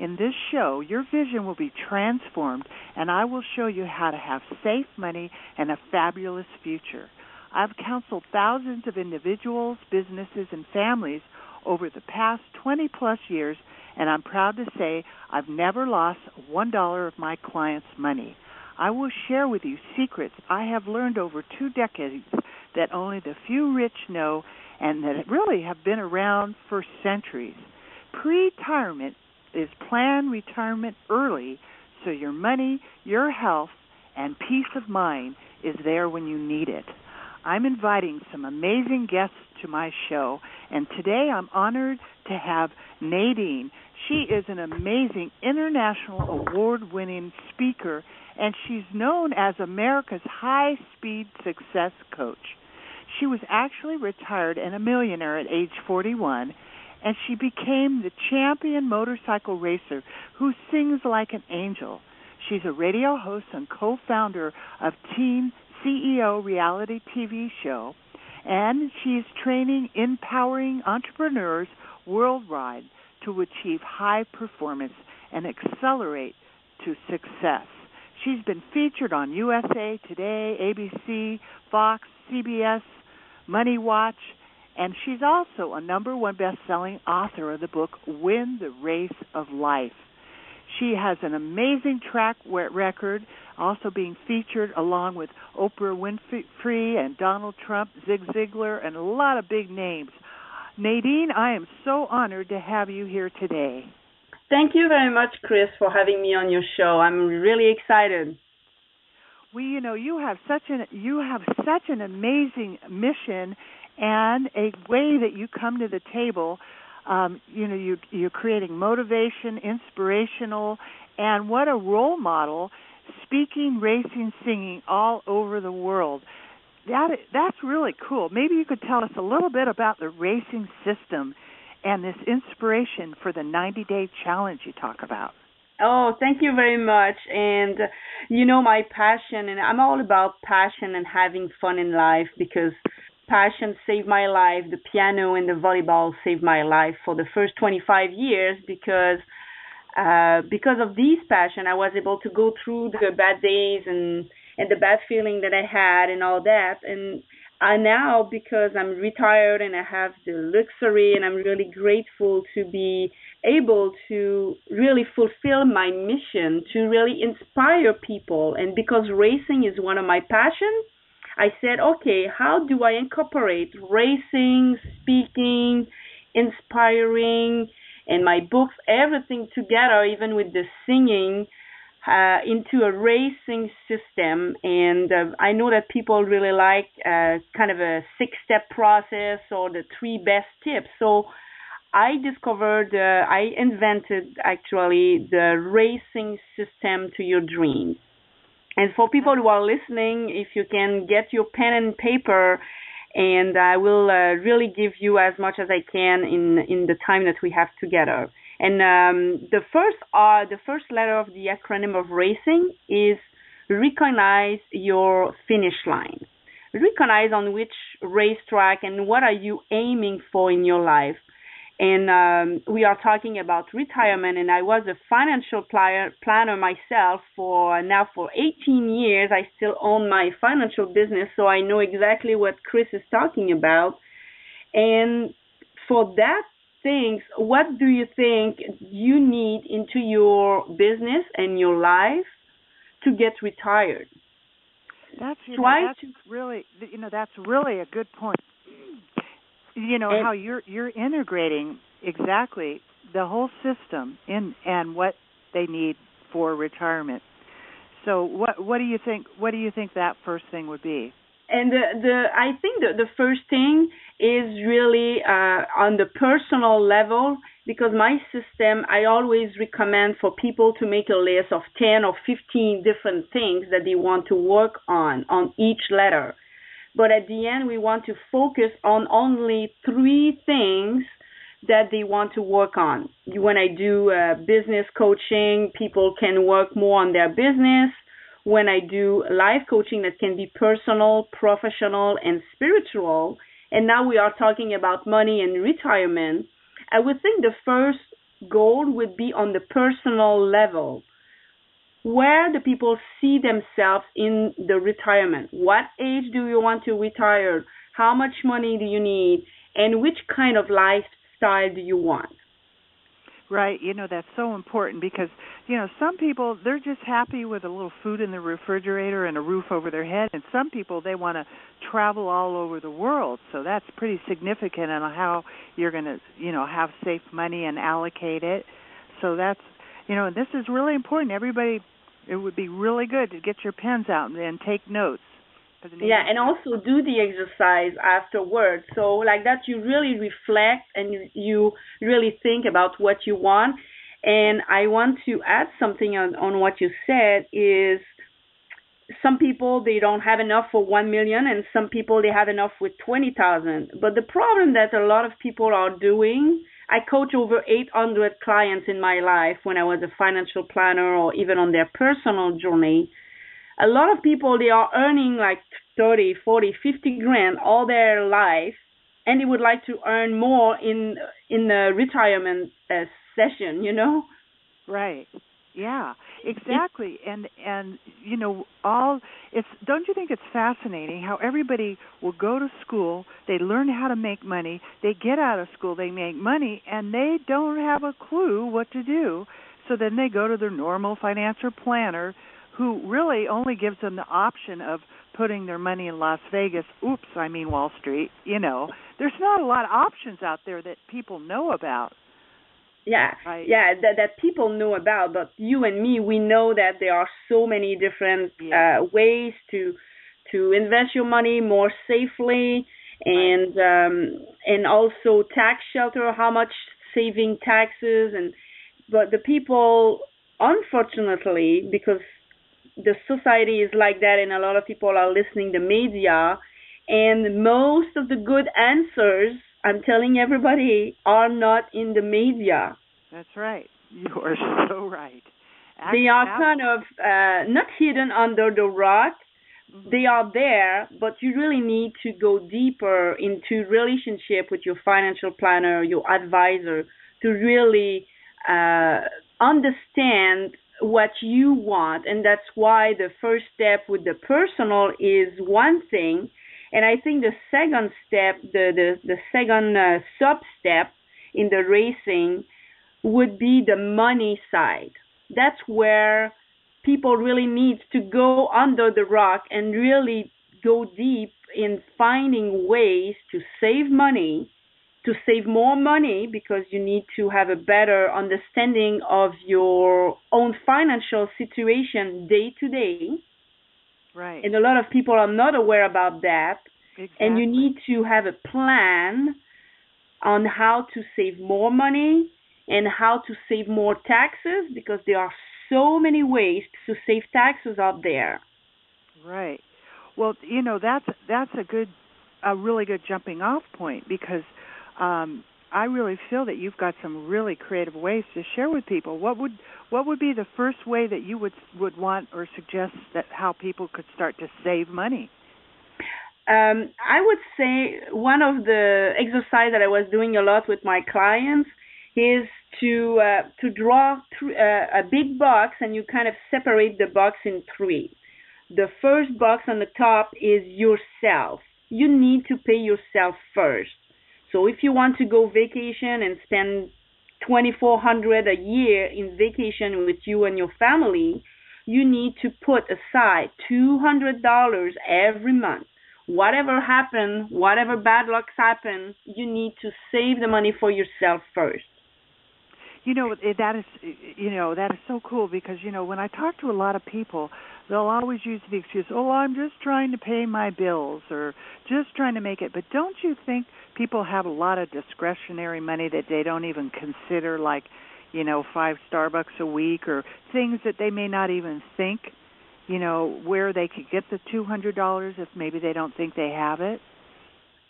In this show, your vision will be transformed, and I will show you how to have safe money and a fabulous future. I've counseled thousands of individuals, businesses, and families over the past 20 plus years, and I'm proud to say I've never lost one dollar of my clients' money. I will share with you secrets I have learned over two decades that only the few rich know and that really have been around for centuries. Pre retirement is plan retirement early so your money, your health, and peace of mind is there when you need it. I'm inviting some amazing guests to my show, and today I'm honored to have Nadine. She is an amazing international award winning speaker, and she's known as America's high speed success coach. She was actually retired and a millionaire at age 41, and she became the champion motorcycle racer who sings like an angel. She's a radio host and co founder of Teen CEO reality TV show, and she's training empowering entrepreneurs worldwide to achieve high performance and accelerate to success. She's been featured on USA Today, ABC, Fox, CBS, Money Watch, and she's also a number one best-selling author of the book Win the Race of Life. She has an amazing track record, also being featured along with Oprah Winfrey and Donald Trump, Zig Ziglar, and a lot of big names. Nadine, I am so honored to have you here today. Thank you very much, Chris, for having me on your show. I'm really excited. We, you know, you have such an you have such an amazing mission and a way that you come to the table um, you know you you're creating motivation inspirational and what a role model speaking racing singing all over the world. That that's really cool. Maybe you could tell us a little bit about the racing system and this inspiration for the 90 day challenge you talk about. Oh, thank you very much. And you know my passion, and I'm all about passion and having fun in life because passion saved my life. The piano and the volleyball saved my life for the first 25 years because uh, because of this passion, I was able to go through the bad days and and the bad feeling that I had and all that. And I now because I'm retired and I have the luxury and I'm really grateful to be able to really fulfill my mission to really inspire people and because racing is one of my passions I said, okay, how do I incorporate racing, speaking, inspiring, and my books, everything together, even with the singing, uh, into a racing system? And uh, I know that people really like uh, kind of a six step process or the three best tips. So I discovered, uh, I invented actually the racing system to your dreams. And for people who are listening, if you can get your pen and paper, and I will uh, really give you as much as I can in in the time that we have together. And um, the first uh, the first letter of the acronym of racing is recognize your finish line. Recognize on which racetrack and what are you aiming for in your life and um, we are talking about retirement. And I was a financial planner, planner myself for now for 18 years. I still own my financial business, so I know exactly what Chris is talking about. And for that things, what do you think you need into your business and your life to get retired? That's you know, that's really you know that's really a good point you know and, how you're you're integrating exactly the whole system in and what they need for retirement. So what what do you think what do you think that first thing would be? And the, the I think the, the first thing is really uh, on the personal level because my system, I always recommend for people to make a list of 10 or 15 different things that they want to work on on each letter. But at the end, we want to focus on only three things that they want to work on. When I do uh, business coaching, people can work more on their business. When I do life coaching, that can be personal, professional, and spiritual. And now we are talking about money and retirement I would think the first goal would be on the personal level. Where do people see themselves in the retirement? What age do you want to retire? How much money do you need? And which kind of lifestyle do you want? Right. You know, that's so important because, you know, some people they're just happy with a little food in the refrigerator and a roof over their head and some people they want to travel all over the world. So that's pretty significant on how you're going to, you know, have safe money and allocate it. So that's, you know, this is really important. Everybody it would be really good to get your pens out and take notes yeah and also do the exercise afterwards. So like that you really reflect and you, you really think about what you want. And i want to add something on on what you said is some people they don't have enough for 1 million and some people they have enough with 20,000 but the problem that a lot of people are doing I coach over 800 clients in my life when I was a financial planner or even on their personal journey. A lot of people they are earning like 30 40 50 grand all their life and they would like to earn more in in the retirement uh, session you know? Right yeah exactly and and you know all it's don't you think it's fascinating how everybody will go to school they learn how to make money they get out of school they make money and they don't have a clue what to do so then they go to their normal financial planner who really only gives them the option of putting their money in Las Vegas. Oops, I mean Wall Street. You know, there's not a lot of options out there that people know about. Yeah, yeah, that that people know about, but you and me, we know that there are so many different yeah. uh, ways to to invest your money more safely, and right. um, and also tax shelter, how much saving taxes, and but the people, unfortunately, because the society is like that and a lot of people are listening to media and most of the good answers i'm telling everybody are not in the media. That's right. You are so right. They are kind of uh, not hidden under the rock mm-hmm. they are there but you really need to go deeper into relationship with your financial planner your advisor to really uh, understand what you want. And that's why the first step with the personal is one thing and i think the second step the the, the second uh, sub step in the racing would be the money side that's where people really need to go under the rock and really go deep in finding ways to save money to save more money because you need to have a better understanding of your own financial situation day to day. Right. And a lot of people are not aware about that. Exactly. And you need to have a plan on how to save more money and how to save more taxes because there are so many ways to save taxes out there. Right. Well, you know, that's that's a good a really good jumping off point because um, I really feel that you've got some really creative ways to share with people. What would what would be the first way that you would would want or suggest that how people could start to save money? Um, I would say one of the exercise that I was doing a lot with my clients is to uh, to draw th- uh, a big box and you kind of separate the box in three. The first box on the top is yourself. You need to pay yourself first so if you want to go vacation and spend 2400 a year in vacation with you and your family, you need to put aside $200 every month. Whatever happen, whatever bad lucks happen, you need to save the money for yourself first. you know that is you know that is so cool because you know when I talk to a lot of people, they'll always use the excuse, "Oh, I'm just trying to pay my bills or just trying to make it." But don't you think people have a lot of discretionary money that they don't even consider like, you know, 5 Starbucks a week or things that they may not even think, you know, where they could get the $200 if maybe they don't think they have it?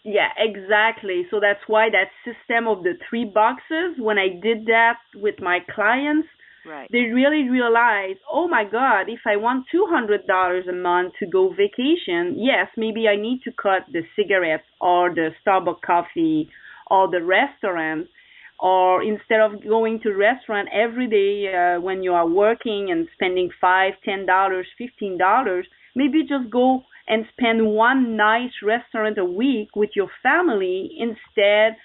Yeah, exactly. So that's why that system of the three boxes, when I did that with my clients, right. they really realize, oh my God, if I want $200 a month to go vacation, yes, maybe I need to cut the cigarettes or the Starbucks coffee or the restaurant. Or instead of going to restaurant every day uh, when you are working and spending five, ten dollars, fifteen dollars, maybe just go and spend one nice restaurant a week with your family instead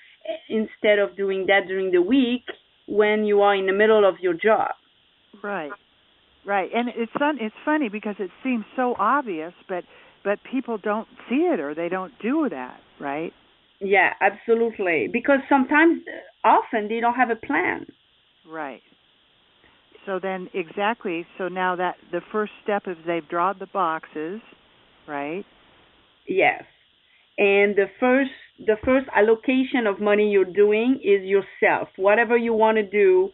instead of doing that during the week when you are in the middle of your job. Right. Right. And it's fun it's funny because it seems so obvious but but people don't see it or they don't do that, right? Yeah, absolutely. Because sometimes uh, often they don't have a plan. Right. So then exactly so now that the first step is they've drawn the boxes right? Yes. And the first the first allocation of money you're doing is yourself. Whatever you want to do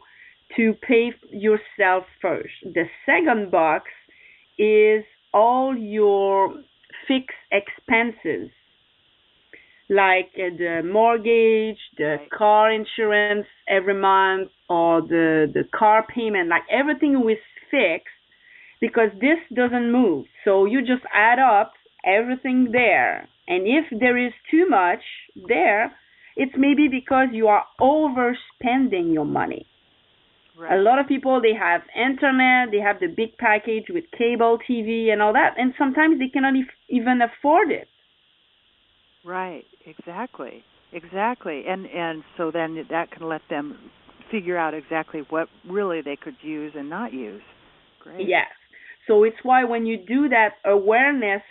to pay yourself first. The second box is all your fixed expenses like uh, the mortgage, the car insurance every month, or the the car payment, like everything is fixed because this doesn't move. So you just add up everything there. And if there is too much there, it's maybe because you are overspending your money. Right. A lot of people they have internet, they have the big package with cable TV and all that, and sometimes they cannot even afford it. Right, exactly. Exactly. And and so then that can let them figure out exactly what really they could use and not use. Great. Yes. So it's why when you do that awareness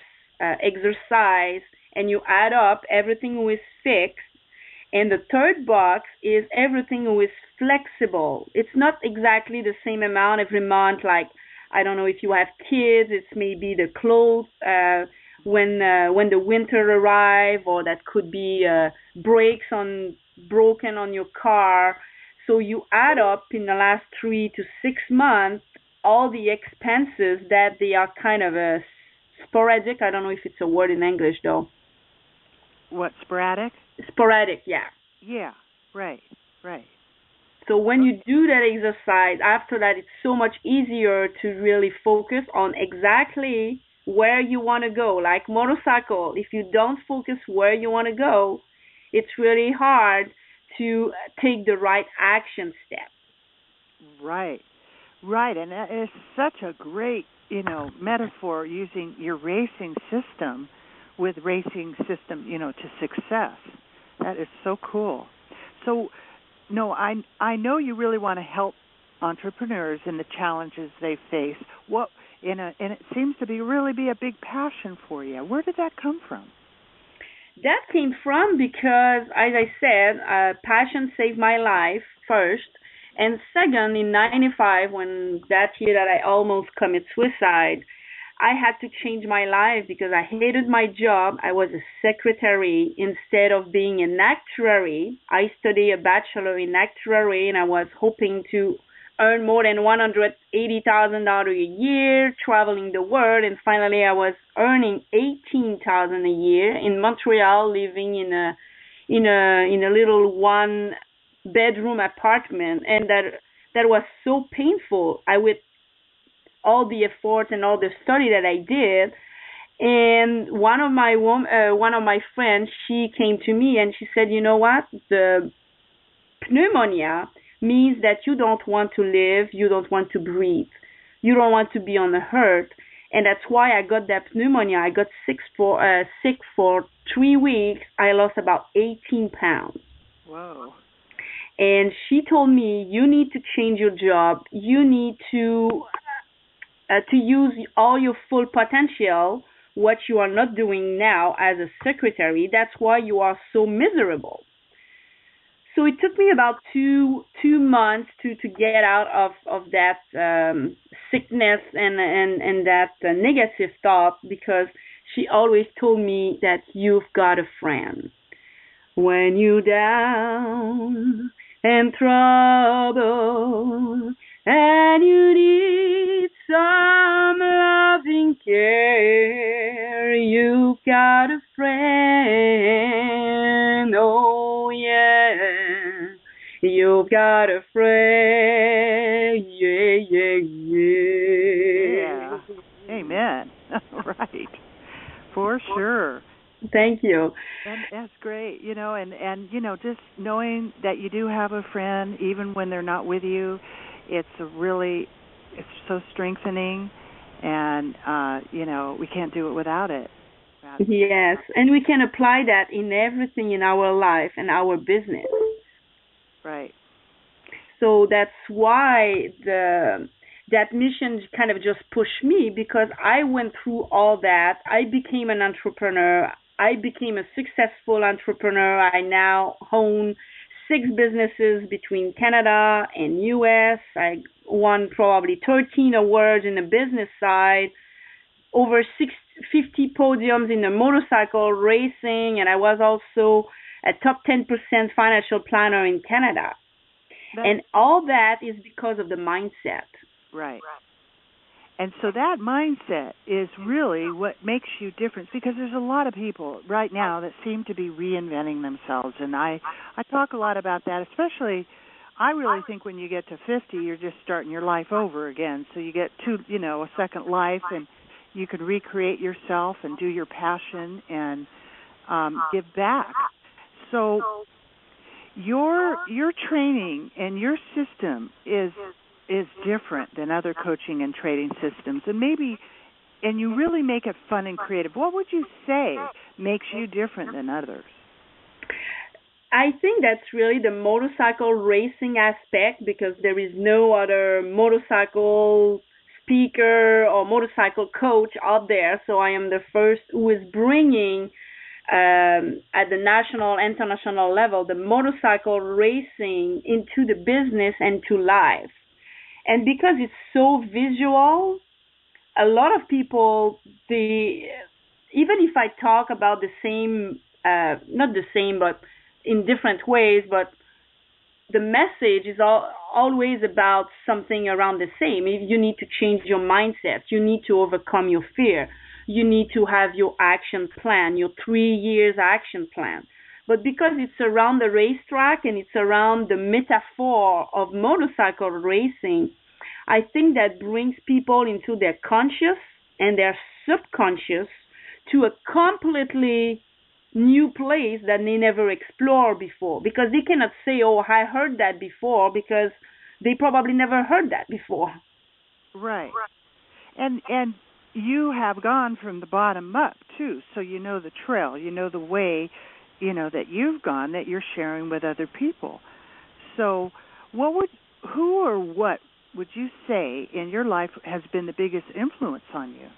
uh, exercise and you add up everything is fixed, and the third box is everything is flexible. It's not exactly the same amount every month. Like I don't know if you have kids, it's maybe the clothes uh, when uh, when the winter arrive, or that could be uh, brakes on broken on your car. So you add up in the last three to six months all the expenses that they are kind of a sporadic. I don't know if it's a word in English though. What sporadic? Sporadic, yeah. Yeah, right, right. So when you do that exercise, after that, it's so much easier to really focus on exactly where you want to go. Like motorcycle, if you don't focus where you want to go, it's really hard to take the right action step. Right. Right, and it's such a great, you know, metaphor using your racing system with racing system, you know, to success. That is so cool. So, no, I I know you really want to help entrepreneurs in the challenges they face. What in a and it seems to be really be a big passion for you. Where did that come from? That came from because, as I said, uh, passion saved my life first, and second, in 95, when that year that I almost commit suicide, I had to change my life because I hated my job. I was a secretary instead of being an actuary. I studied a bachelor in actuary and I was hoping to earn more than $180,000 a year, traveling the world, and finally I was earning 18,000 a year in Montreal, living in a in a in a little one bedroom apartment and that that was so painful. I with all the effort and all the study that i did and one of my uh, one of my friends she came to me and she said you know what? The pneumonia means that you don't want to live you don't want to breathe. You don't want to be on the hurt. And that's why i got that pneumonia. I got sick for uh, sick for three weeks. I lost about 18 pounds. Whoa and she told me you need to change your job. You need to uh, to use all your full potential what you are not doing now as a secretary. That's why you are so miserable. So it took me about two two months to to get out of of that um sickness and and and that uh, negative thought because she always told me that you've got a friend. When you're down and trouble and you need some loving care. You've got a friend oh yeah. You've got a friend yeah yeah yeah. Yeah. Amen. Right. For sure. Thank you. And that's great. You know, and and you know, just knowing that you do have a friend, even when they're not with you, it's a really, it's so strengthening, and uh, you know, we can't do it without it. Yes, and we can apply that in everything in our life and our business. Right. So that's why the that mission kind of just pushed me because I went through all that. I became an entrepreneur. I became a successful entrepreneur. I now own six businesses between Canada and US. I won probably 13 awards in the business side, over 50 podiums in the motorcycle racing, and I was also a top 10% financial planner in Canada. That's and all that is because of the mindset. Right. And so that mindset is really what makes you different because there's a lot of people right now that seem to be reinventing themselves and I I talk a lot about that especially I really think when you get to 50 you're just starting your life over again so you get to you know a second life and you can recreate yourself and do your passion and um give back. So your your training and your system is is different than other coaching and trading systems. And maybe and you really make it fun and creative. What would you say makes you different than others? I think that's really the motorcycle racing aspect because there is no other motorcycle speaker or motorcycle coach out there. So I am the first who is bringing um, at the national, international level the motorcycle racing into the business and to life and because it's so visual a lot of people they even if i talk about the same uh not the same but in different ways but the message is all, always about something around the same. You need to change your mindset you need to overcome your fear. You need to have your action plan your 3 years action plan but because it's around the racetrack and it's around the metaphor of motorcycle racing, I think that brings people into their conscious and their subconscious to a completely new place that they never explored before. Because they cannot say oh i heard that before because they probably never heard that before. Right. And and you have gone from the bottom up too. So you know the trail you know the way you know that you've gone that you're sharing with other people. So what would who or what would you say in your life has been the biggest influence on you?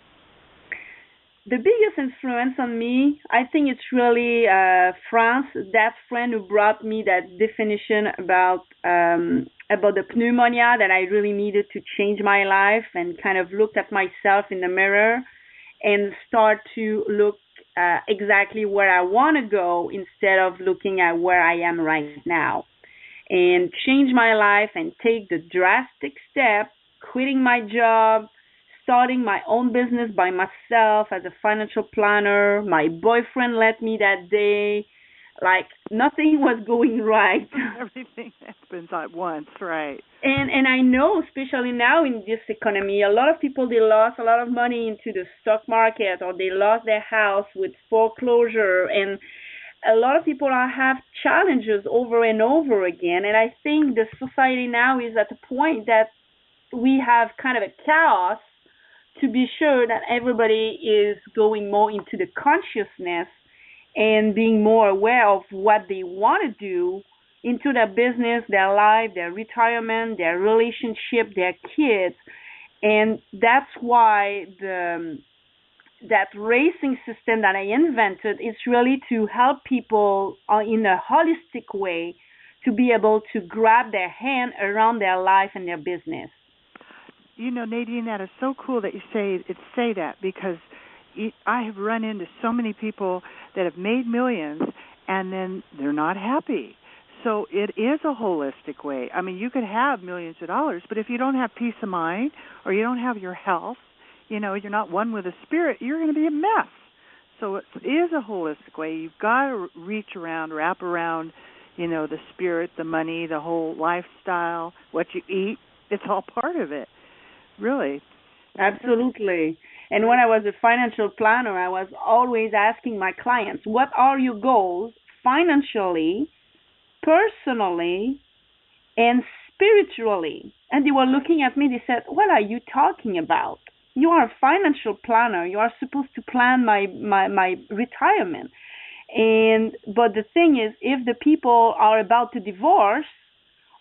The biggest influence on me i think it's really uh france. That friend who brought me that definition about um about the pneumonia that i really needed to change my life and kind of looked at myself in the mirror and start to look uh, exactly where I want to go instead of looking at where I am right now. And change my life and take the drastic step, quitting my job, starting my own business by myself as a financial planner. My boyfriend let me that day like nothing was going right. Everything happens at once, right? And and I know, especially now in this economy, a lot of people they lost a lot of money into the stock market or they lost their house with foreclosure and a lot of people are, have challenges over and over again and I think the society now is at a point that we have kind of a chaos to be sure that everybody is going more into the consciousness and being more aware of what they want to do into their business, their life, their retirement, their relationship, their kids. And that's why the that racing system that I invented is really to help people uh, in a holistic way to be able to grab their hand around their life and their business. You know, Nadine, that is so cool that you say it say that because I have run into so many people that have made millions and then they're not happy. So it is a holistic way. I mean, you could have millions of dollars, but if you don't have peace of mind or you don't have your health, you know, you're not one with the spirit, you're going to be a mess. So it is a holistic way. You've got to reach around, wrap around, you know, the spirit, the money, the whole lifestyle, what you eat. It's all part of it. Really. Absolutely. And when I was a financial planner, I was always asking my clients, what are your goals financially, personally, and spiritually? And they were looking at me, they said, What are you talking about? You are a financial planner. You are supposed to plan my, my, my retirement. And but the thing is if the people are about to divorce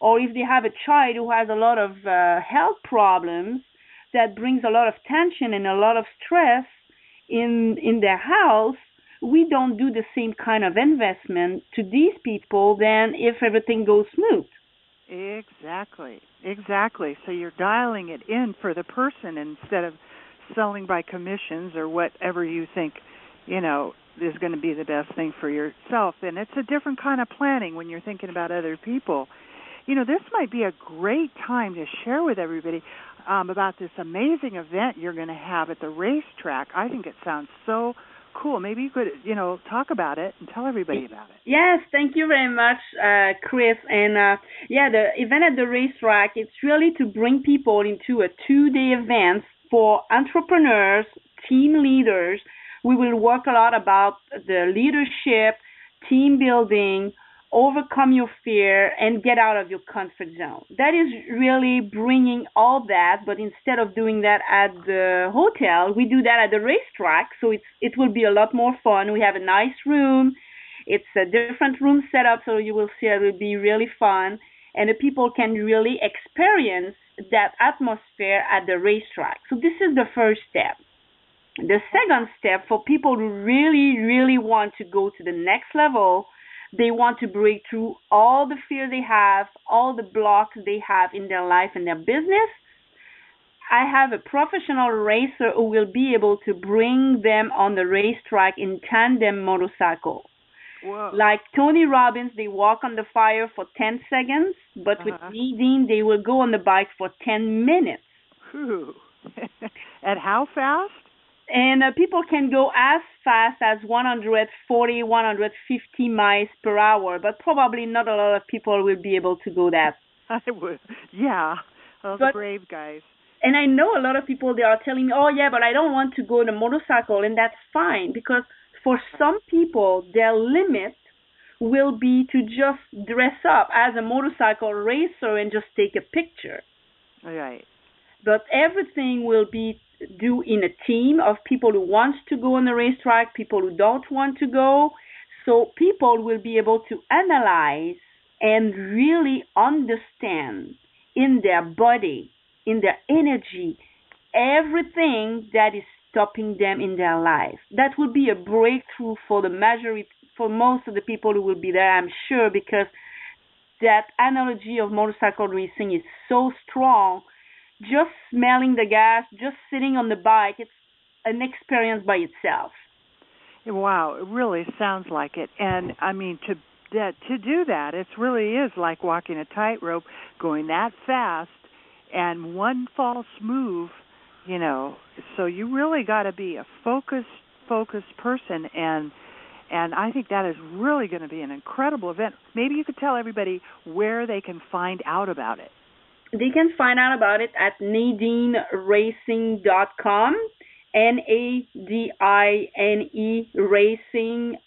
or if they have a child who has a lot of uh, health problems, that brings a lot of tension and a lot of stress in in their house we don't do the same kind of investment to these people than if everything goes smooth. Exactly. Exactly. So you're dialing it in for the person instead of selling by commissions or whatever you think you know is going to be the best thing for yourself. And it's a different kind of planning when you're thinking about other people. You know this might be a great time to share with everybody um, about this amazing event you're going to have at the racetrack. I think it sounds so cool. Maybe you could, you know, talk about it and tell everybody about it. Yes, thank you very much, uh, Chris. And uh, yeah, the event at the racetrack, it's really to bring people into a two-day event for entrepreneurs, team leaders. We will work a lot about the leadership, team building, overcome your fear and get out of your comfort zone. That is really bringing all that, but instead of doing that at the hotel, we do that at the racetrack. So it's it will be a lot more fun. We have a nice room. It's a different room setup, so you will see it will be really fun, and the people can really experience that atmosphere at the racetrack. So this is the first step. The second step for people who really, really want to go to the next level they want to break through all the fear they have, all the blocks they have in their life and their business. I have a professional racer who will be able to bring them on the racetrack in tandem motorcycle. Whoa. Like Tony Robbins, they walk on the fire for 10 seconds, but uh-huh. with Nadine, they will go on the bike for 10 minutes. and how fast? And uh, people can go as fast as 140 150 miles per hour but probably not a lot of people will be able to go that i would. Yeah. Those but, brave guys. and i know a lot of people they are telling me oh yeah but i don't want to go on a motorcycle and that's fine because for some people their limit will be to just dress up as a motorcycle racer and just take a picture. Right. But everything will be do in a team of people who want to go on the racetrack, people who don't want to go. So people will be able to analyze and really understand in their body, in their energy, everything that is stopping them in their life. That will be a breakthrough for the majority, for most of the people who will be there, I'm sure, because that analogy of motorcycle racing is so strong just smelling the gas, just sitting on the bike, it's an experience by itself. Wow, it really sounds like it. And I mean to that to do that, it really is like walking a tightrope, going that fast and one false move, you know. So you really got to be a focused focused person and and I think that is really going to be an incredible event. Maybe you could tell everybody where they can find out about it they can find out about it at nadineracing.com, N A D I N E racing.com.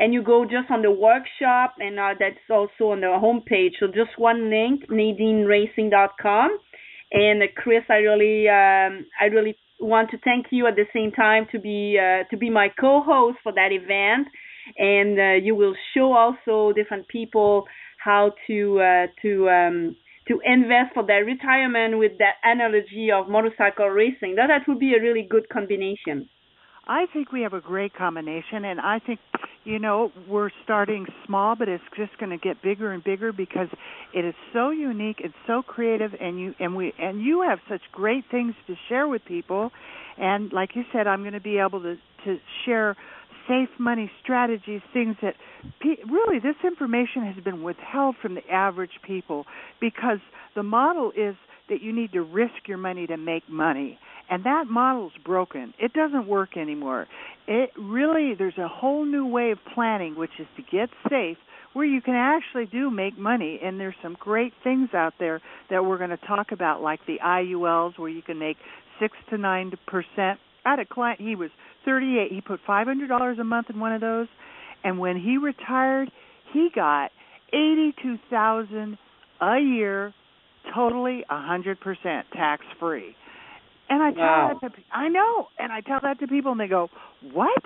And you go just on the workshop, and uh, that's also on the homepage. So just one link, nadineracing.com. And uh, Chris, I really, um, I really want to thank you at the same time to be uh, to be my co-host for that event. And uh, you will show also different people how to uh, to um, to invest for their retirement with that analogy of motorcycle racing. That that would be a really good combination. I think we have a great combination, and I think, you know, we're starting small, but it's just going to get bigger and bigger because it is so unique it's so creative, and you and we and you have such great things to share with people, and like you said, I'm going to be able to to share safe money strategies, things that pe- really this information has been withheld from the average people because the model is that you need to risk your money to make money and that model's broken. It doesn't work anymore. It really there's a whole new way of planning which is to get safe where you can actually do make money and there's some great things out there that we're going to talk about like the IULs where you can make 6 to 9 percent. I had a client he was 38 he put $500 a month in one of those and when he retired he got 82,000 a year totally 100% tax free and I tell wow. that to I know, and I tell that to people, and they go, "What?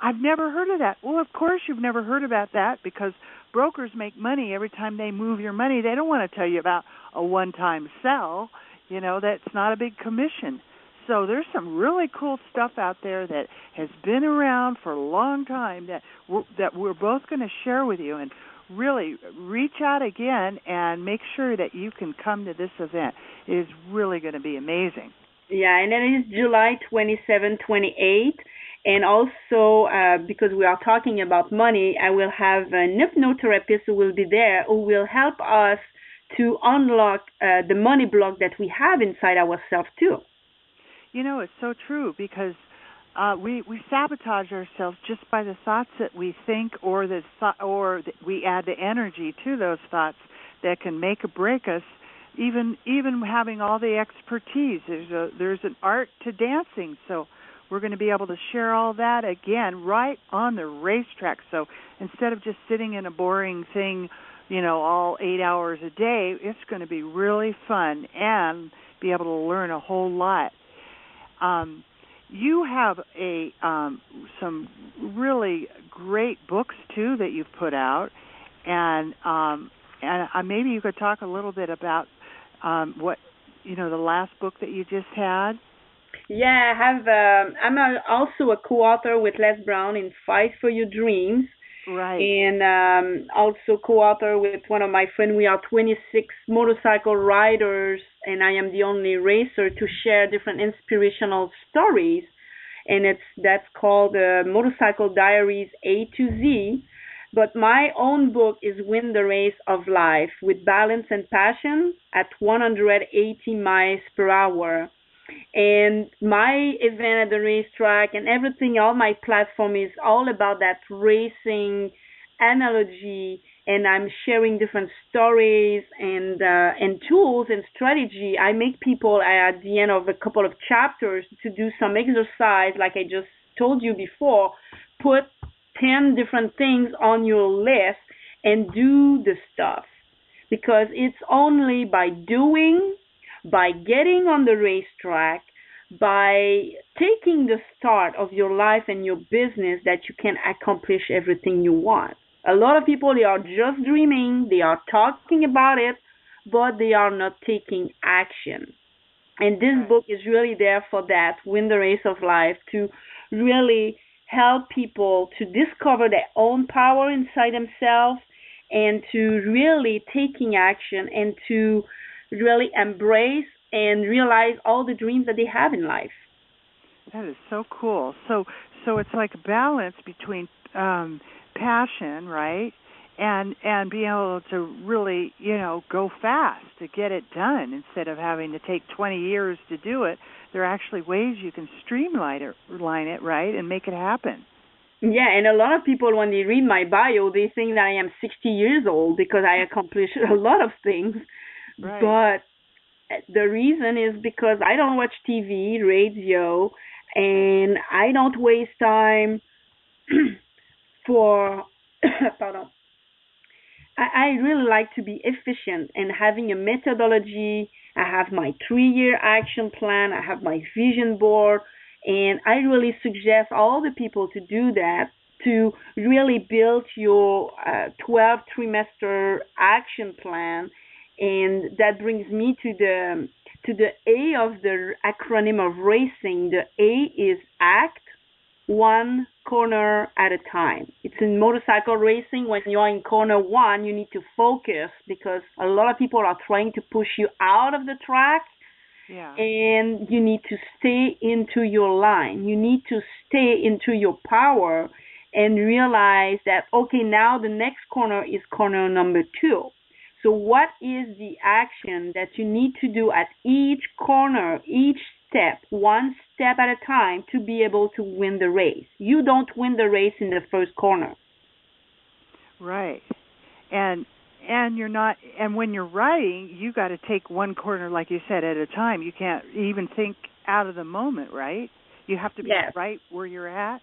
I've never heard of that." Well, of course you've never heard about that because brokers make money every time they move your money. They don't want to tell you about a one-time sell. You know, that's not a big commission. So there's some really cool stuff out there that has been around for a long time that we're, that we're both going to share with you and really reach out again and make sure that you can come to this event. It is really going to be amazing. Yeah, and then it's July 27, 28. And also, uh, because we are talking about money, I will have an hypnotherapist who will be there who will help us to unlock uh, the money block that we have inside ourselves too. You know, it's so true because uh, we we sabotage ourselves just by the thoughts that we think, or the th- or that we add the energy to those thoughts that can make or break us. Even even having all the expertise there's a there's an art to dancing. So we're going to be able to share all that again right on the racetrack. So instead of just sitting in a boring thing you know all 8 hours a day it's going to be really fun and be able to learn a whole lot um you have a um some really great books too that you've put out and um and uh, maybe you could talk a little bit about um, what you know the last book that you just had. Yeah, I have. Um, I'm also a co-author with Les Brown in Fight for Your Dreams. Right. And um, also co-author with one of my friends. We are 26 motorcycle riders, and I am the only racer to share different inspirational stories. And it's that's called uh, Motorcycle Diaries A to Z but my own book is Win the Race of Life with Balance and Passion at 180 miles per hour. And my event at the racetrack and everything, all my platform is all about that racing analogy and I'm sharing different stories and uh, and tools and strategy. I make people at the end of a couple of chapters to do some exercise, like I just told you before. Put 10 different things on your list and do the stuff. Because it's only by doing, by getting on the racetrack, by taking the start of your life and your business that you can accomplish everything you want. A lot of people they are just dreaming, they are talking about it, but they are not taking action. And this book is really there for that, win the race of life, to really help people to discover their own power inside themselves and to really taking action and to really embrace and realize all the dreams that they have in life. That is so cool. So so it's like a balance between um passion, right? And and being able to really, you know, go fast to get it done instead of having to take 20 years to do it there are actually ways you can streamline it, line it right, and make it happen. Yeah, and a lot of people, when they read my bio, they think that I am 60 years old because I accomplished a lot of things. But the reason is because I don't watch TV, radio, and I don't waste time for, pardon, I, I really like to be efficient and having a methodology. I have my three year action plan, I have my vision board, and I really suggest all the people to do that to really build your uh, 12 trimester action plan. And that brings me to the to the A of the acronym of racing. The A is act, one corner at a time. It's in motorcycle racing when you're in corner one, you need to focus because a lot of people are trying to push you out of the track. Yeah. And you need to stay into your line. You need to stay into your power and realize that, okay, now the next corner is corner number two. So, what is the action that you need to do at each corner, each step, one step at a time to be able to win the race. You don't win the race in the first corner. Right. And and you're not and when you're riding, you got to take one corner like you said at a time. You can't even think out of the moment, right? You have to be yes. right where you're at.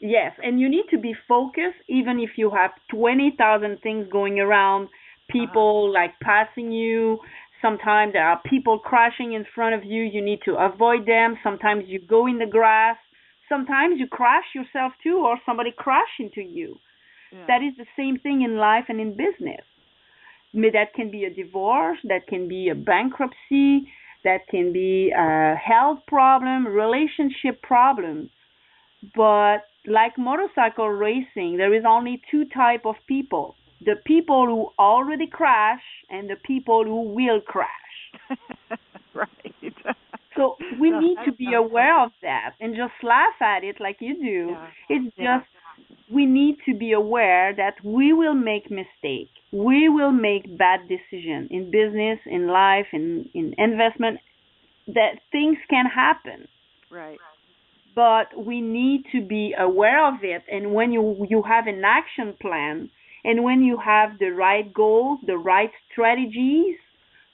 Yes, and you need to be focused even if you have 20,000 things going around, people uh-huh. like passing you, Sometimes there are people crashing in front of you. You need to avoid them. Sometimes you go in the grass. Sometimes you crash yourself too, or somebody crash into you. Yeah. That is the same thing in life and in business. That can be a divorce. That can be a bankruptcy. That can be a health problem, relationship problem. But like motorcycle racing, there is only two type of people the people who already crash and the people who will crash. right. So we no, need to be aware of that and just laugh at it like you do. Yeah. It's yeah. just we need to be aware that we will make mistakes. We will make bad decisions in business, in life, in in investment. That things can happen. Right. But we need to be aware of it. And when you you have an action plan, and when you have the right goals, the right strategies,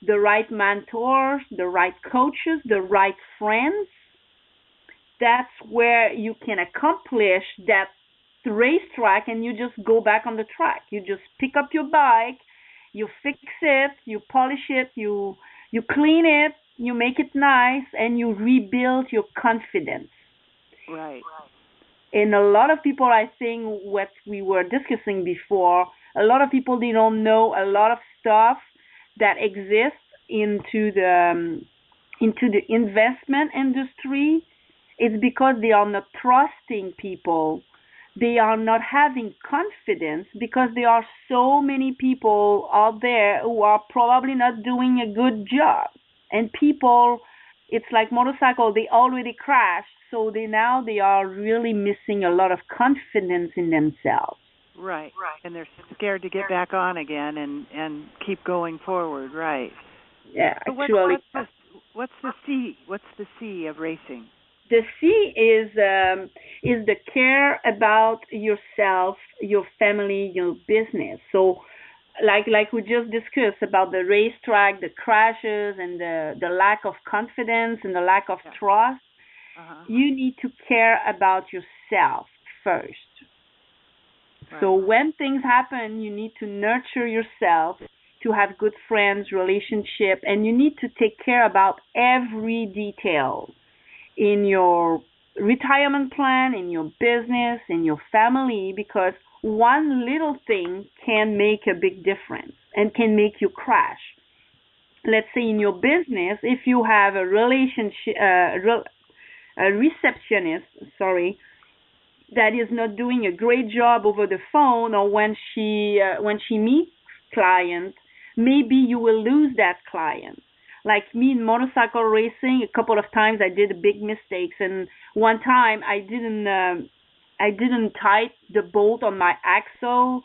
the right mentors, the right coaches, the right friends, that's where you can accomplish that racetrack and you just go back on the track. You just pick up your bike, you fix it, you polish it, you you clean it, you make it nice and you rebuild your confidence. Right and a lot of people I think what we were discussing before, a lot of people they don't know a lot of stuff that exists into the um, into the investment industry. It's because they are not trusting people. They are not having confidence because there are so many people out there who are probably not doing a good job. And people, it's like motorcycle, they already crashed so they now they are really missing a lot of confidence in themselves. Right. Right. And they're scared to get back on again and and keep going forward. Right. Yeah. So actually, what's, what's the what's the C? What's the C of racing? The C is um, is the care about yourself, your family, your business. So like like we just discussed about the racetrack, the crashes and the the lack of confidence and the lack of yeah. trust uh-huh. you need to care about yourself first. Right. So when things happen, you need to nurture yourself to have good friends, relationship, and you need to take care about every detail in your retirement plan, in your business, in your family, because one little thing can make a big difference and can make you crash. Let's say in your business, if you have a relationship, uh, a receptionist, sorry, that is not doing a great job over the phone or when she uh, when she meets clients, maybe you will lose that client. Like me in motorcycle racing, a couple of times I did big mistakes, and one time I didn't uh, I didn't tight the bolt on my axle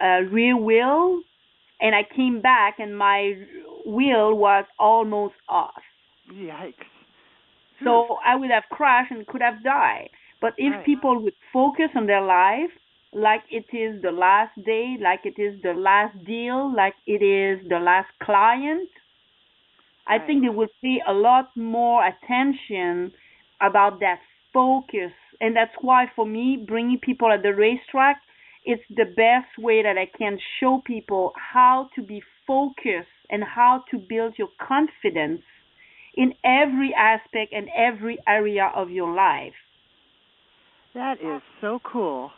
uh, rear wheel, and I came back and my wheel was almost off. Yikes! So I would have crashed and could have died. But if right. people would focus on their life, like it is the last day, like it is the last deal, like it is the last client, right. I think they would pay a lot more attention about that focus. And that's why, for me, bringing people at the racetrack, it's the best way that I can show people how to be focused and how to build your confidence in every aspect and every area of your life. That is so cool.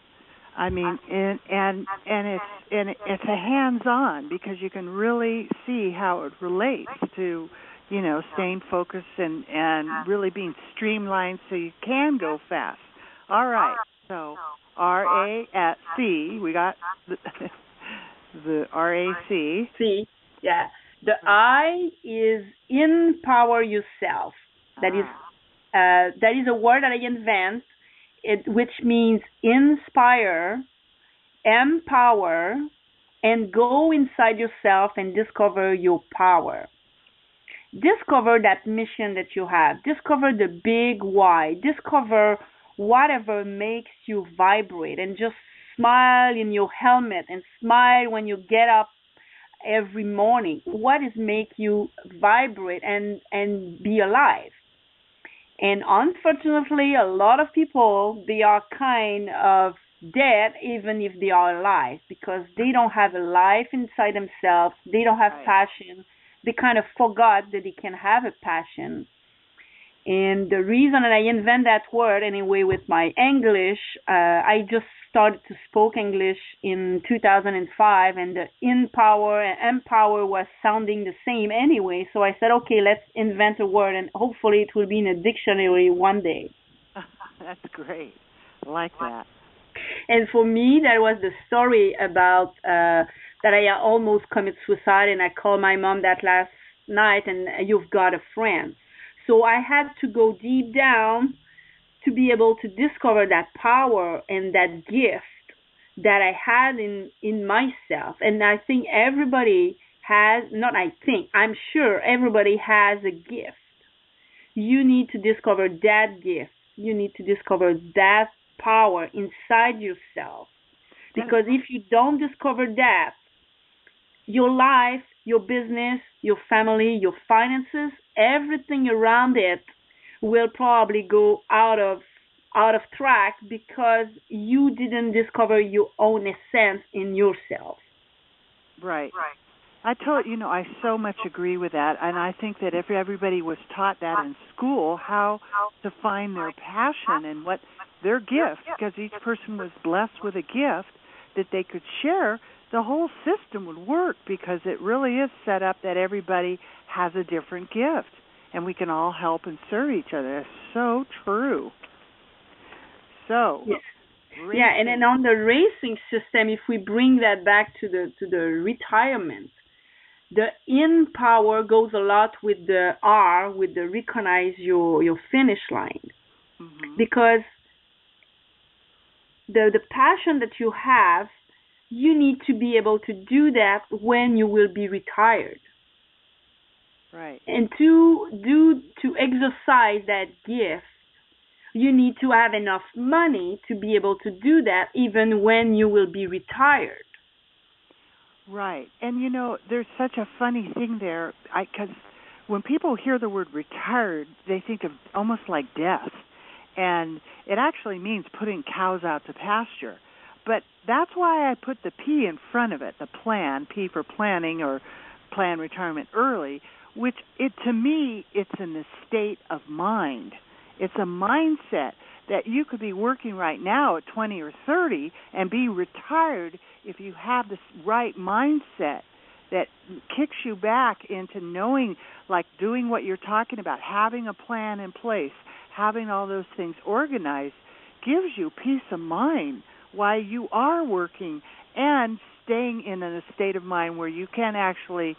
I mean, and and and it's and it's a hands-on because you can really see how it relates to, you know, staying focused and and really being streamlined so you can go fast. All right. So R A at C. We got the, the R A C. C. Yeah. The I is empower yourself. That is Ah. uh, that is a word that I invent, it, which means inspire, empower, and go inside yourself and discover your power. Discover that mission that you have. Discover the big why. Discover whatever makes you vibrate and just smile in your helmet and smile when you get up every morning. What is make you vibrate and and be alive? And unfortunately, a lot of people they are kind of dead even if they are alive because they don't have a life inside themselves. They don't have Right. passion. They kind of forgot that they can have a passion. And the reason that I invent that word anyway with my English, uh, I just started to speak English in 2005, and the in power and empower was sounding the same anyway. So I said, okay, let's invent a word, and hopefully it will be in a dictionary one day. That's great. I like that. And for me, that was the story about uh, that I almost commit suicide, and I called my mom that last night, and you've got a friend. So I had to go deep down to be able to discover that power and that gift that I had in in myself. And I think everybody has not I think, I'm sure everybody has a gift. You need to discover that gift. You need to discover that power inside yourself. Because if you don't discover that, your life, your business, your family, your finances, everything around it will probably go out of out of track because you didn't discover your own essence in yourself. Right. Right. I told you know I so much agree with that, and I think that if everybody was taught that in school, how to find their passion and what their gift, because each person was blessed with a gift that they could share, the whole system would work because it really is set up that everybody has a different gift, and we can all help and serve each other. That's so true. So. Yeah. Yeah, and then on the racing system, if we bring that back to the to the retirement, the in power goes a lot with the R, with the recognize your your finish line, Mhm. because the the passion that you have, you need to be able to do that when you will be retired, Right. and to do to exercise that gift. You need to have enough money to be able to do that even when you will be retired. Right. And you know, there's such a funny thing there I cuz when people hear the word retired, they think of almost like death. And it actually means putting cows out to pasture. But that's why I put the P in front of it, the plan, P for planning or plan retirement early, which it to me it's an state of mind. It's a mindset that you could be working right now at 20 or 30 and be retired if you have this right mindset that kicks you back into knowing like doing what you're talking about having a plan in place having all those things organized gives you peace of mind while you are working and staying in a state of mind where you can actually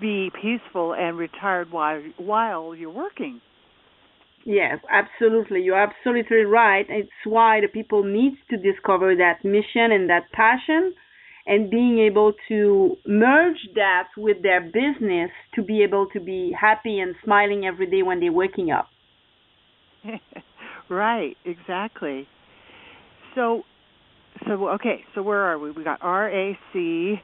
be peaceful and retired while while you're working Yes, absolutely. You're absolutely right. It's why the people need to discover that mission and that passion and being able to merge that with their business to be able to be happy and smiling every day when they're waking up. right, exactly. So so okay, so where are we? We got R A C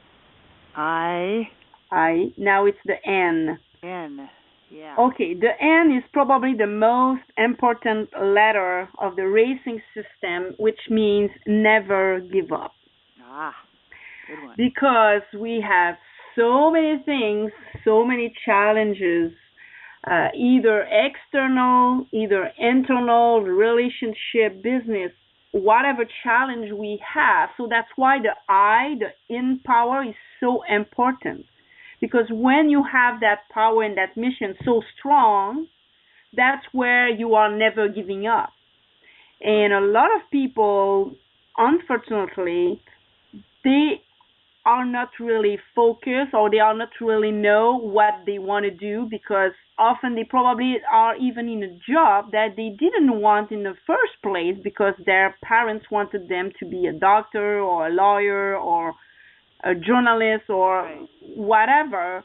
I I now it's the N. N. Yeah. Okay, the N is probably the most important letter of the racing system, which means never give up. Ah, good one. Because we have so many things, so many challenges, uh, either external, either internal, relationship, business, whatever challenge we have. So that's why the I, the in power, is so important because when you have that power and that mission so strong, that's where you are never giving up. And a lot of people, unfortunately, they are not really focused or they are not really know what they want to do because often they probably are even in a job that they didn't want in the first place because their parents wanted them to be a doctor or a lawyer or a journalist or right. whatever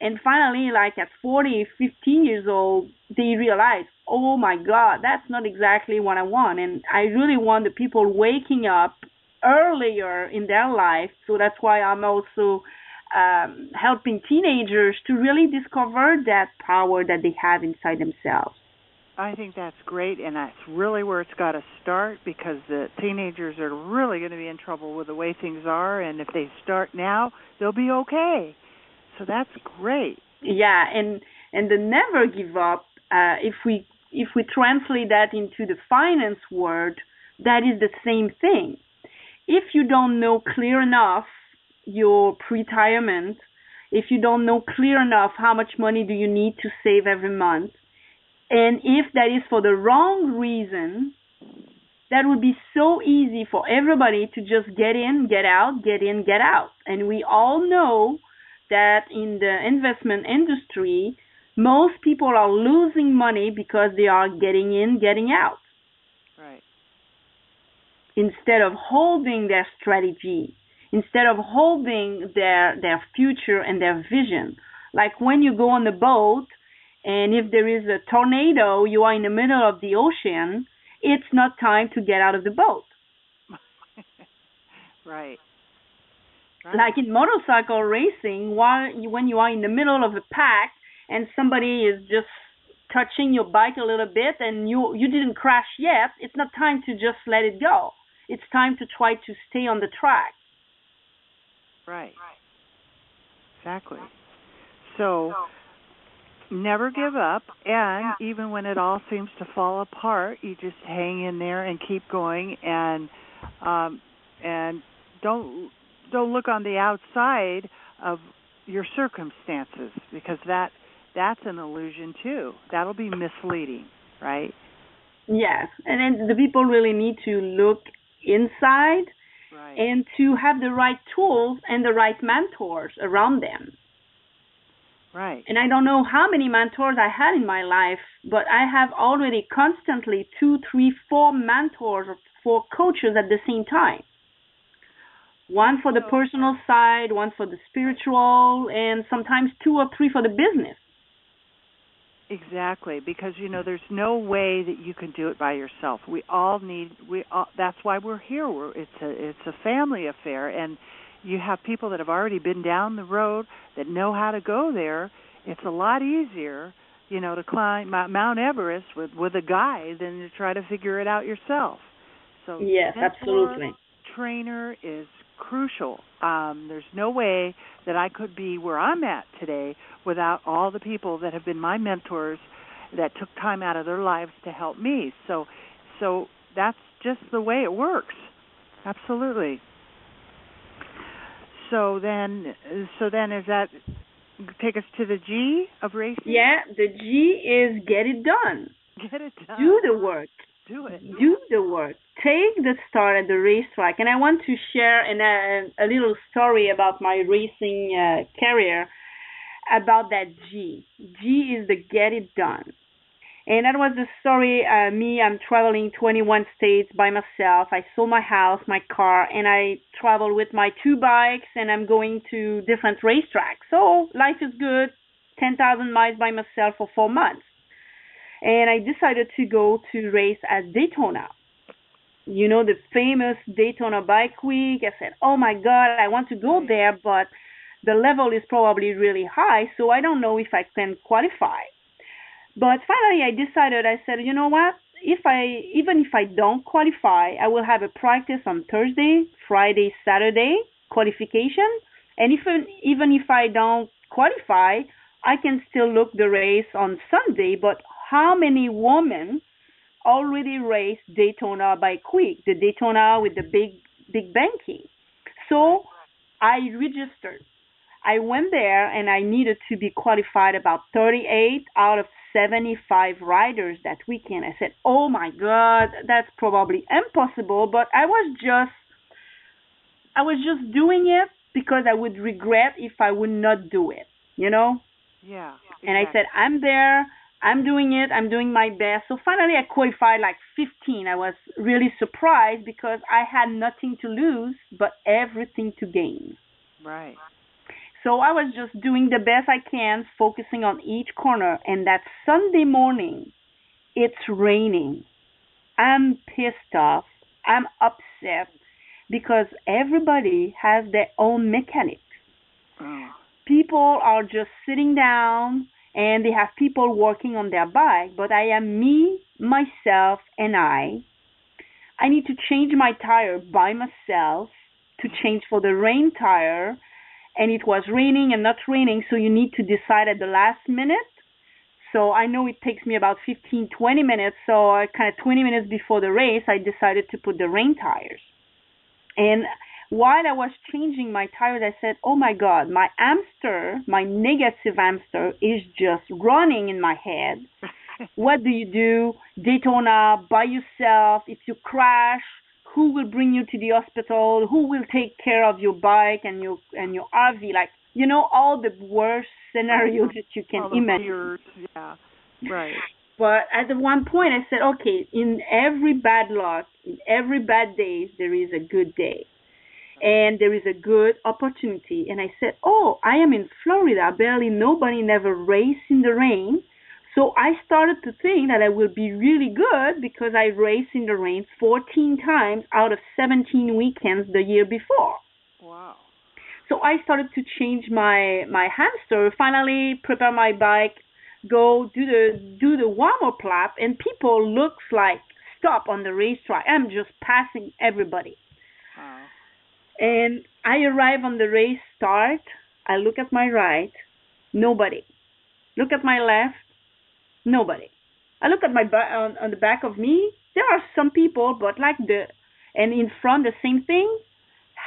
and finally like at 40 15 years old they realize oh my god that's not exactly what i want and i really want the people waking up earlier in their life. So that's why I'm also um, helping teenagers to really discover that power that they have inside themselves. I think that's great, and that's really where it's got to start because the teenagers are really going to be in trouble with the way things are, and if they start now, they'll be okay. So that's great. Yeah, and and the never give up. Uh, if we if we translate that into the finance world, that is the same thing if you don't know clear enough your pre-retirement, if you don't know clear enough how much money do you need to save every month, and if that is for the wrong reason, that would be so easy for everybody to just get in, get out, get in, get out. And we all know that in the investment industry, most people are losing money because they are getting in, getting out Right. instead of holding their strategy, instead of holding their their future and their vision. Like when you go on the boat and if there is a tornado, you are in the middle of the ocean, it's not time to get out of the boat. right. right. Like in motorcycle racing, while you, when you are in the middle of a pack and somebody is just touching your bike a little bit and you you didn't crash yet, it's not time to just let it go it's time to try to stay on the track. Right. Exactly. So, never give up and even when it all seems to fall apart, you just hang in there and keep going and um and don't don't look on the outside of your circumstances because that that's an illusion too. That'll be misleading, right? Yes, and then the people really need to look inside right. and to have the right tools and the right mentors around them. Right. And I don't know how many mentors I had in my life, but I have already constantly two, three, four mentors or four coaches at the same time. One for the oh, personal side, one for the spiritual, and sometimes two or three for the business. Exactly, because you know there's no way that you can do it by yourself. We all need we all, that's why we're here. We're, it's a it's a family affair and you have people that have already been down the road that know how to go there. It's a lot easier, you know, to climb Mount Everest with with a guide than to try to figure it out yourself. So Yes, absolutely. Trainer is crucial. Um, there's no way that I could be where I'm at today without all the people that have been my mentors that took time out of their lives to help me. So so that's just the way it works. Absolutely. So then so then is that take us to the G of racing? Yeah, the G is get it done. Get it done. Do the work. Do it. Do the work. Take the start at the racetrack. And I want to share an, a, a little story about my racing uh, career about that G. G is the get it done. And that was the story. Uh, me, I'm traveling 21 states by myself. I sold my house, my car, and I travel with my two bikes, and I'm going to different racetracks. So life is good. 10,000 miles by myself for four months. And I decided to go to race at Daytona. You know, the famous Daytona Bike Week. I said, oh my God, I want to go there, but the level is probably really high, so I don't know if I can qualify. But finally, I decided. I said, you know what? If I even if I don't qualify, I will have a practice on Thursday, Friday, Saturday qualification, and even even if I don't qualify, I can still look the race on Sunday. But how many women already raced Daytona Bike Week, the Daytona with the big big banking? So I registered I went there and I needed to be qualified about 38 out of 75 riders that weekend. I said, "Oh my god, that's probably impossible," but I was just I was just doing it because I would regret if I would not do it, you know? Yeah. Exactly. And I said, "I'm there. I'm doing it. I'm doing my best." So finally I qualified like 15. I was really surprised because I had nothing to lose but everything to gain. Right. So I was just doing the best I can, focusing on each corner. And that Sunday morning, it's raining. I'm pissed off. I'm upset because everybody has their own mechanics. Oh. People are just sitting down and they have people working on their bike, but I am me, myself, and I. I need to change my tire by myself to change for the rain tire and it was raining and not raining, so you need to decide at the last minute. So I know it takes me about 15, 20 minutes. So kind of 20 minutes before the race, I decided to put the rain tires. And while I was changing my tires, I said, "Oh my God, my hamster, my negative hamster, is just running in my head." what do you do, Daytona, by yourself? If you crash, who will bring you to the hospital, who will take care of your bike and your and your RV, like you know all the worst scenarios that you can imagine. Weird. Yeah, right. But at one point, I said, okay, in every bad luck, in every bad days, there is a good day, and there is a good opportunity. And I said, oh, I am in Florida. Barely nobody never race in the rain so I started to think that I will be really good because I raced in the rain 14 times out of 17 weekends the year before. Wow. So I started to change my my hamster. Finally, prepare my bike, go do the do the warm up lap, and people looks like stop on the racetrack. I'm just passing everybody. And I arrive on the race start. I look at my right, nobody. Look at my left, Nobody. I look at my ba- on, on the back of me. There are some people, but like the and in front the same thing.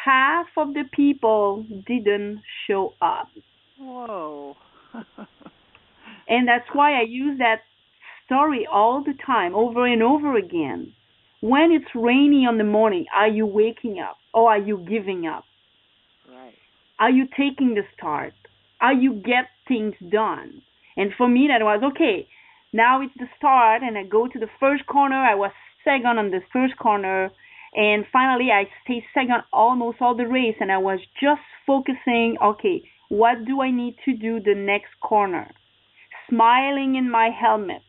Half of the people didn't show up. Whoa. and that's why I use that story all the time, over and over again. When it's rainy on the morning, are you waking up or are you giving up? Right. Are you taking the start? Are you get things done? And for me, that was okay. Now it's the start, and I go to the first corner. I was second on the first corner, and finally I stay second almost all the race, and I was just focusing. Okay, what do I need to do the next corner? Smiling in my helmet,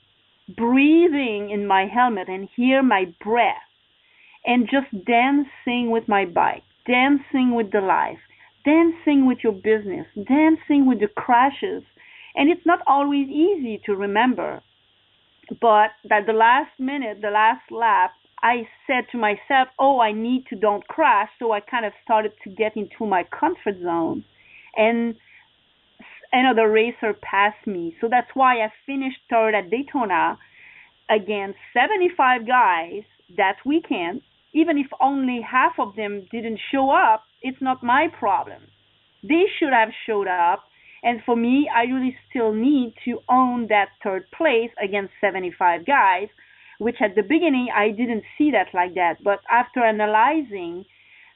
breathing in my helmet, and hear my breath, and just dancing with my bike, dancing with the life, dancing with your business, dancing with the crashes. And it's not always easy to remember but at the last minute, the last lap, I said to myself, "Oh, I need to don't crash." So I kind of started to get into my comfort zone, and another racer passed me. So that's why I finished third at Daytona against 75 guys that weekend. Even if only half of them didn't show up, it's not my problem. They should have showed up and for me, I really still need to own that third place against 75 guys, which at the beginning I didn't see that like that. But after analyzing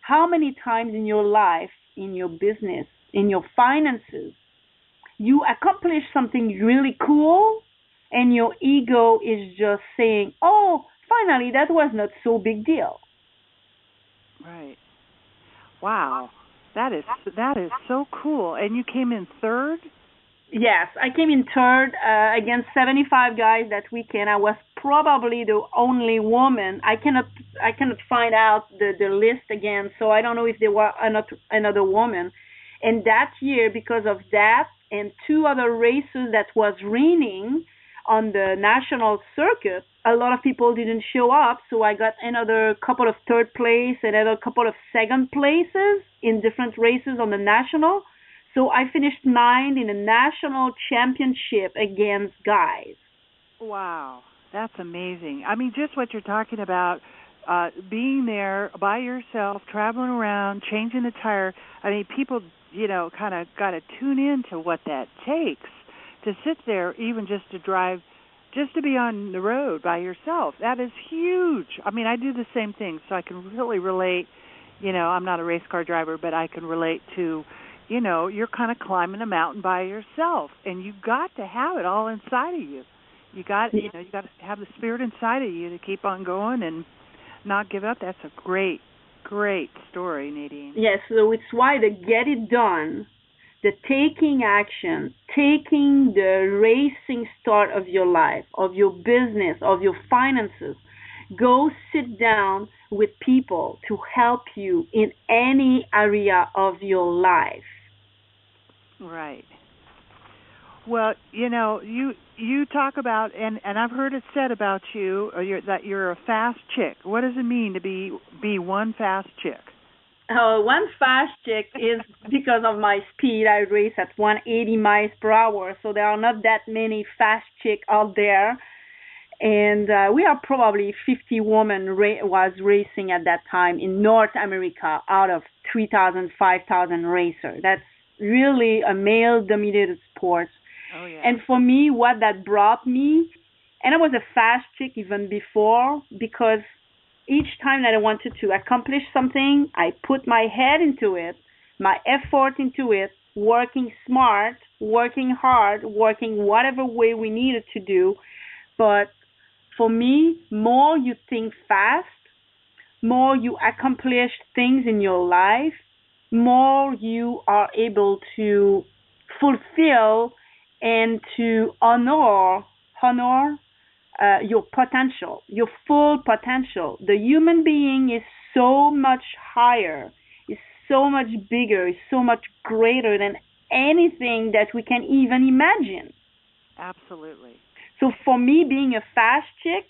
how many times in your life, in your business, in your finances, you accomplish something really cool and your ego is just saying, oh, finally, that was not so big deal. Right. Wow. That is that is so cool. And you came in third? Yes, I came in third uh, against 75 guys that weekend. I was probably the only woman. I cannot I cannot find out the the list again, so I don't know if there were another another woman. And that year, because of that and two other races that was raining on the national circuit, a lot of people didn't show up, so I got another couple of third place, and another couple of second places in different races on the national. So I finished ninth in the national championship against guys. Wow, that's amazing. I mean, just what you're talking about, uh, being there by yourself, traveling around, changing the tire. I mean, people, you know, kind of got to tune in to what that takes to sit there, even just to drive just to be on the road by yourself. That is huge. I mean, I do the same thing, so I can really relate. You know, I'm not a race car driver, but I can relate to, you know, you're kind of climbing a mountain by yourself, and you got to have it all inside of you. You got, you know, you got to have the spirit inside of you to keep on going and not give up. That's a great, great story, Nadine. Yes, so it's why the get it done the taking action, taking the racing start of your life, of your business, of your finances. Go sit down with people to help you in any area of your life. Right. Well, you know, you you talk about and and I've heard it said about you uh, you're, that you're a fast chick. What does it mean to be be one fast chick? Oh, one fast chick is because of my speed. I race at 180 miles per hour, so there are not that many fast chick out there. And uh, we are probably 50 women ra- was racing at that time in North America out of 3,000, 5,000 racers. That's really a male-dominated sport. Oh, yeah. And for me, what that brought me, and I was a fast chick even before because each time that I wanted to accomplish something, I put my head into it, my effort into it, working smart, working hard, working whatever way we needed to do. But for me, more you think fast, more you accomplish things in your life, more you are able to fulfill and to honor honor uh, your potential, your full potential. The human being is so much higher, is so much bigger, is so much greater than anything that we can even imagine. Absolutely. So for me, being a fast chick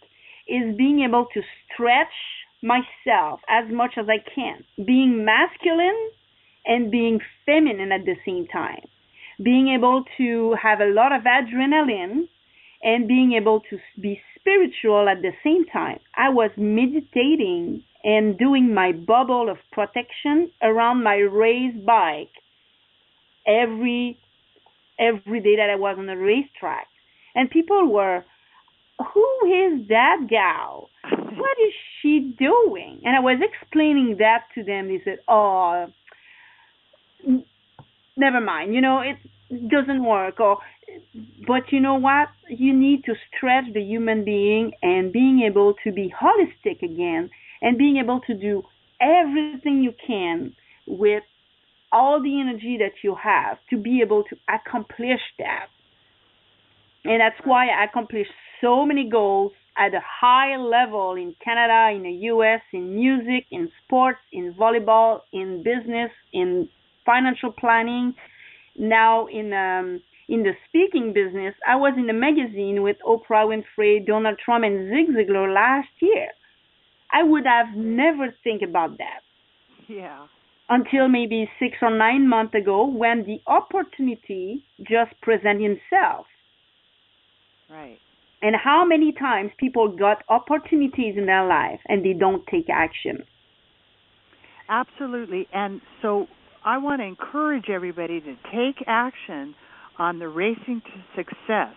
is being able to stretch myself as much as I can, being masculine and being feminine at the same time, being able to have a lot of adrenaline and being able to be spiritual at the same time. I was meditating and doing my bubble of protection around my race bike every every day that I was on the racetrack. And people were, who is that gal? What is she doing? And I was explaining that to them. They said, oh, never mind. You know, it doesn't work. Or but you know what? You need to stretch the human being and being able to be holistic again and being able to do everything you can with all the energy that you have to be able to accomplish that. And that's why I accomplished so many goals at a high level in Canada, in the US, in music, in sports, in volleyball, in business, in financial planning, now in um, in the speaking business, I was in a magazine with Oprah Winfrey, Donald Trump, and Zig Ziglar last year. I would have never think about that. Yeah. Until maybe six or nine months ago, when the opportunity just present itself. Right. And how many times people got opportunities in their life and they don't take action? Absolutely. And so I want to encourage everybody to take action on the Racing to Success.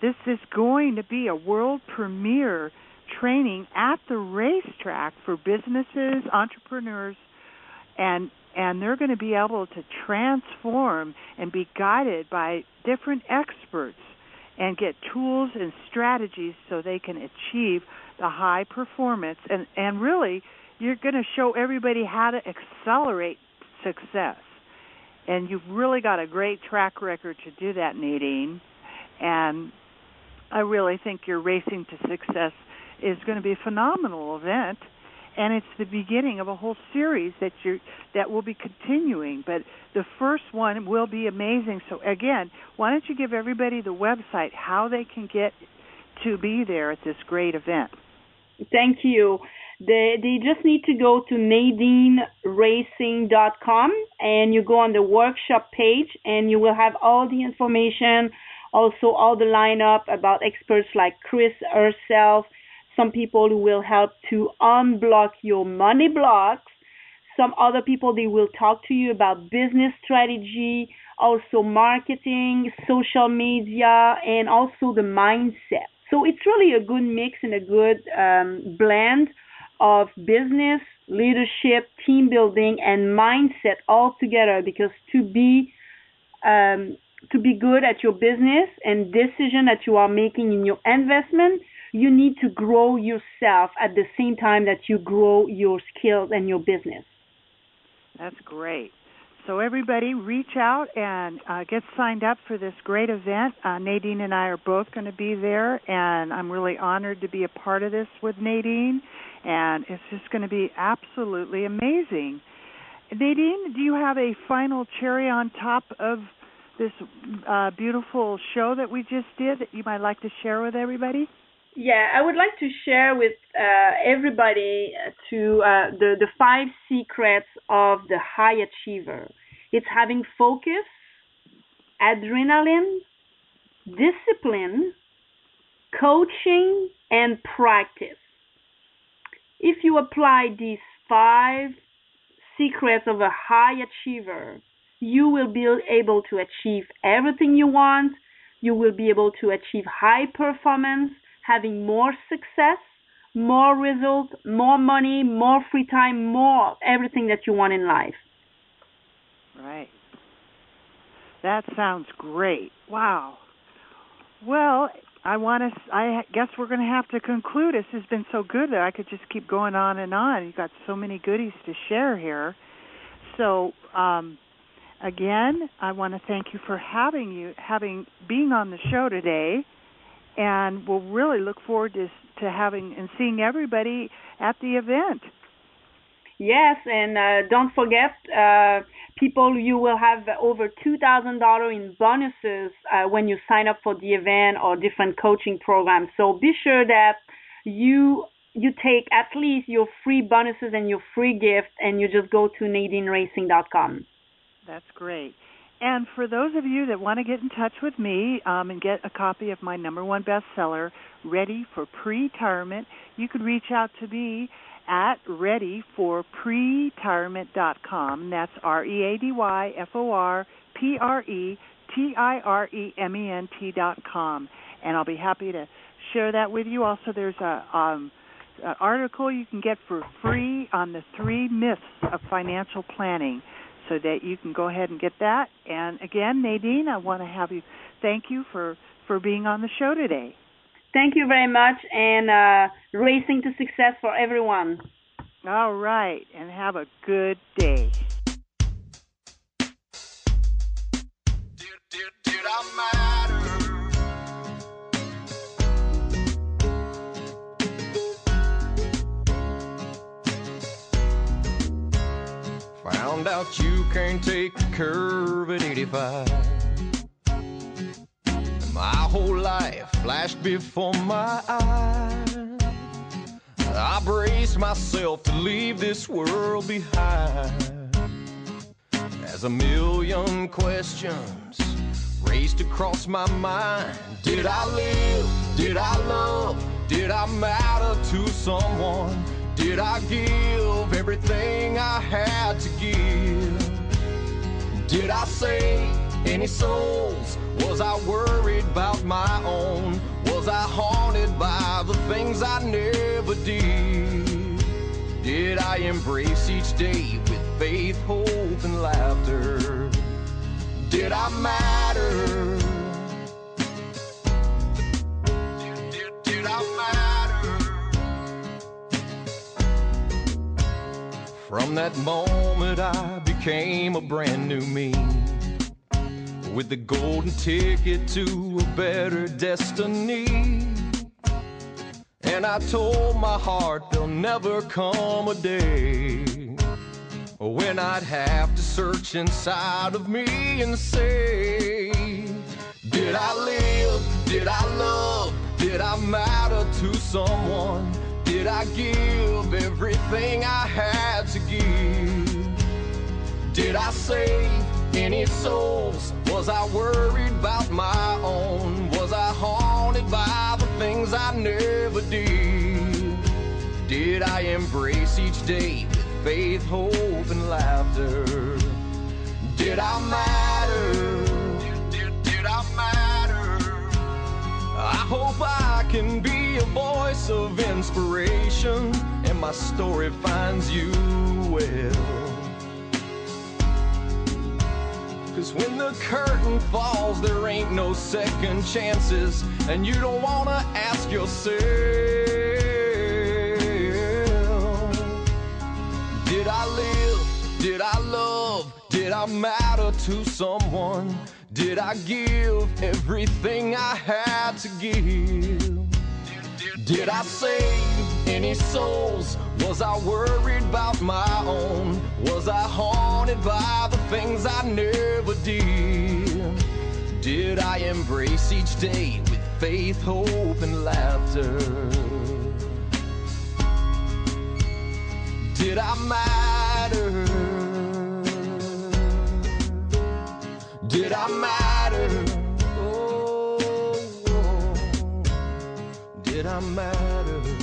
This is going to be a world premiere training at the racetrack for businesses, entrepreneurs, and and they're going to be able to transform and be guided by different experts and get tools and strategies so they can achieve the high performance and and really you're going to show everybody how to accelerate success and you've really got a great track record to do that, Nadine. And I really think your Racing to Success is going to be a phenomenal event, and it's the beginning of a whole series that you that will be continuing. But the first one will be amazing. So again, why don't you give everybody the website how they can get to be there at this great event? Thank you. They they just need to go to nadineracing.com and you go on the workshop page and you will have all the information, also all the lineup about experts like Chris herself, some people who will help to unblock your money blocks, some other people they will talk to you about business strategy, also marketing, social media, and also the mindset. So it's really a good mix and a good um, blend of business, leadership, team building, and mindset all together. Because to be um, to be good at your business and decision that you are making in your investment, you need to grow yourself at the same time that you grow your skills and your business. That's great. So everybody, reach out and uh, get signed up for this great event. Uh, Nadine and I are both going to be there, and I'm really honored to be a part of this with Nadine. And it's just going to be absolutely amazing. Nadine, do you have a final cherry on top of this uh, beautiful show that we just did that you might like to share with everybody? Yeah, I would like to share with uh, everybody to uh, the the five secrets of the high achiever. It's having focus, adrenaline, discipline, coaching, and practice. If you apply these five secrets of a high achiever, you will be able to achieve everything you want. You will be able to achieve high performance having more success, more results, more money, more free time, more everything that you want in life. Right. That sounds great. Wow. Well, I want to. I guess we're going to have to conclude. This has been so good that I could just keep going on and on. You've got so many goodies to share here. So, um, again, I want to thank you for having you having being on the show today and we'll really look forward to to having and seeing everybody at the event. Yes, and uh, don't forget, uh, people, you will have over two thousand dollars in bonuses uh, when you sign up for the event or different coaching programs. So be sure that you you take at least your free bonuses and your free gift, and you just go to NadineRacing.com. That's great. And for those of you that want to get in touch with me um, and get a copy of my number one bestseller, Ready for Pre-Retirement, you could reach out to me at readyforpretirement.com. That's R-E-A-D-Y-F-O-R-P-R-E-T-I-R-E-M-E-N-T dot com. And I'll be happy to share that with you. Also, there's a um, an article you can get for free on the three myths of financial planning so that you can go ahead and get that. And again, Nadine, I want to have you thank you for for being on the show today. Thank you very much, and uh, racing to success for everyone. All right, and have a good day. Did, did, did Found out you can't take a curve at 85. My whole life flashed before my eyes. I braced myself to leave this world behind. As a million questions raced across my mind. Did I live? Did I love? Did I matter to someone? Did I give everything I had to give? Did I save any souls? Was I worried about my own? Was I haunted by the things I never did? Did I embrace each day with faith, hope, and laughter? Did I matter? Did, I matter? From that moment, I became a brand new me. With the golden ticket to a better destiny. And I told my heart there'll never come a day when I'd have to search inside of me and say, Did I live? Did I love? Did I matter to someone? Did I give everything I had to give? Did I save any souls? Was I worried about my own? Was I haunted by the things I never did? Did I embrace each day with faith, hope, and laughter? Did I matter? Did, did, did I matter? I hope I can be a voice of inspiration and my story finds you well. Cause when the curtain falls, there ain't no second chances, and you don't wanna ask yourself, Did I live? Did I love? Did I matter to someone? Did I give everything I had to give? Did I save any souls? Was I worried about my own? Was I haunted by the things I never did? Did I embrace each day with faith, hope, and laughter? Did I matter? Did I matter? it I matter?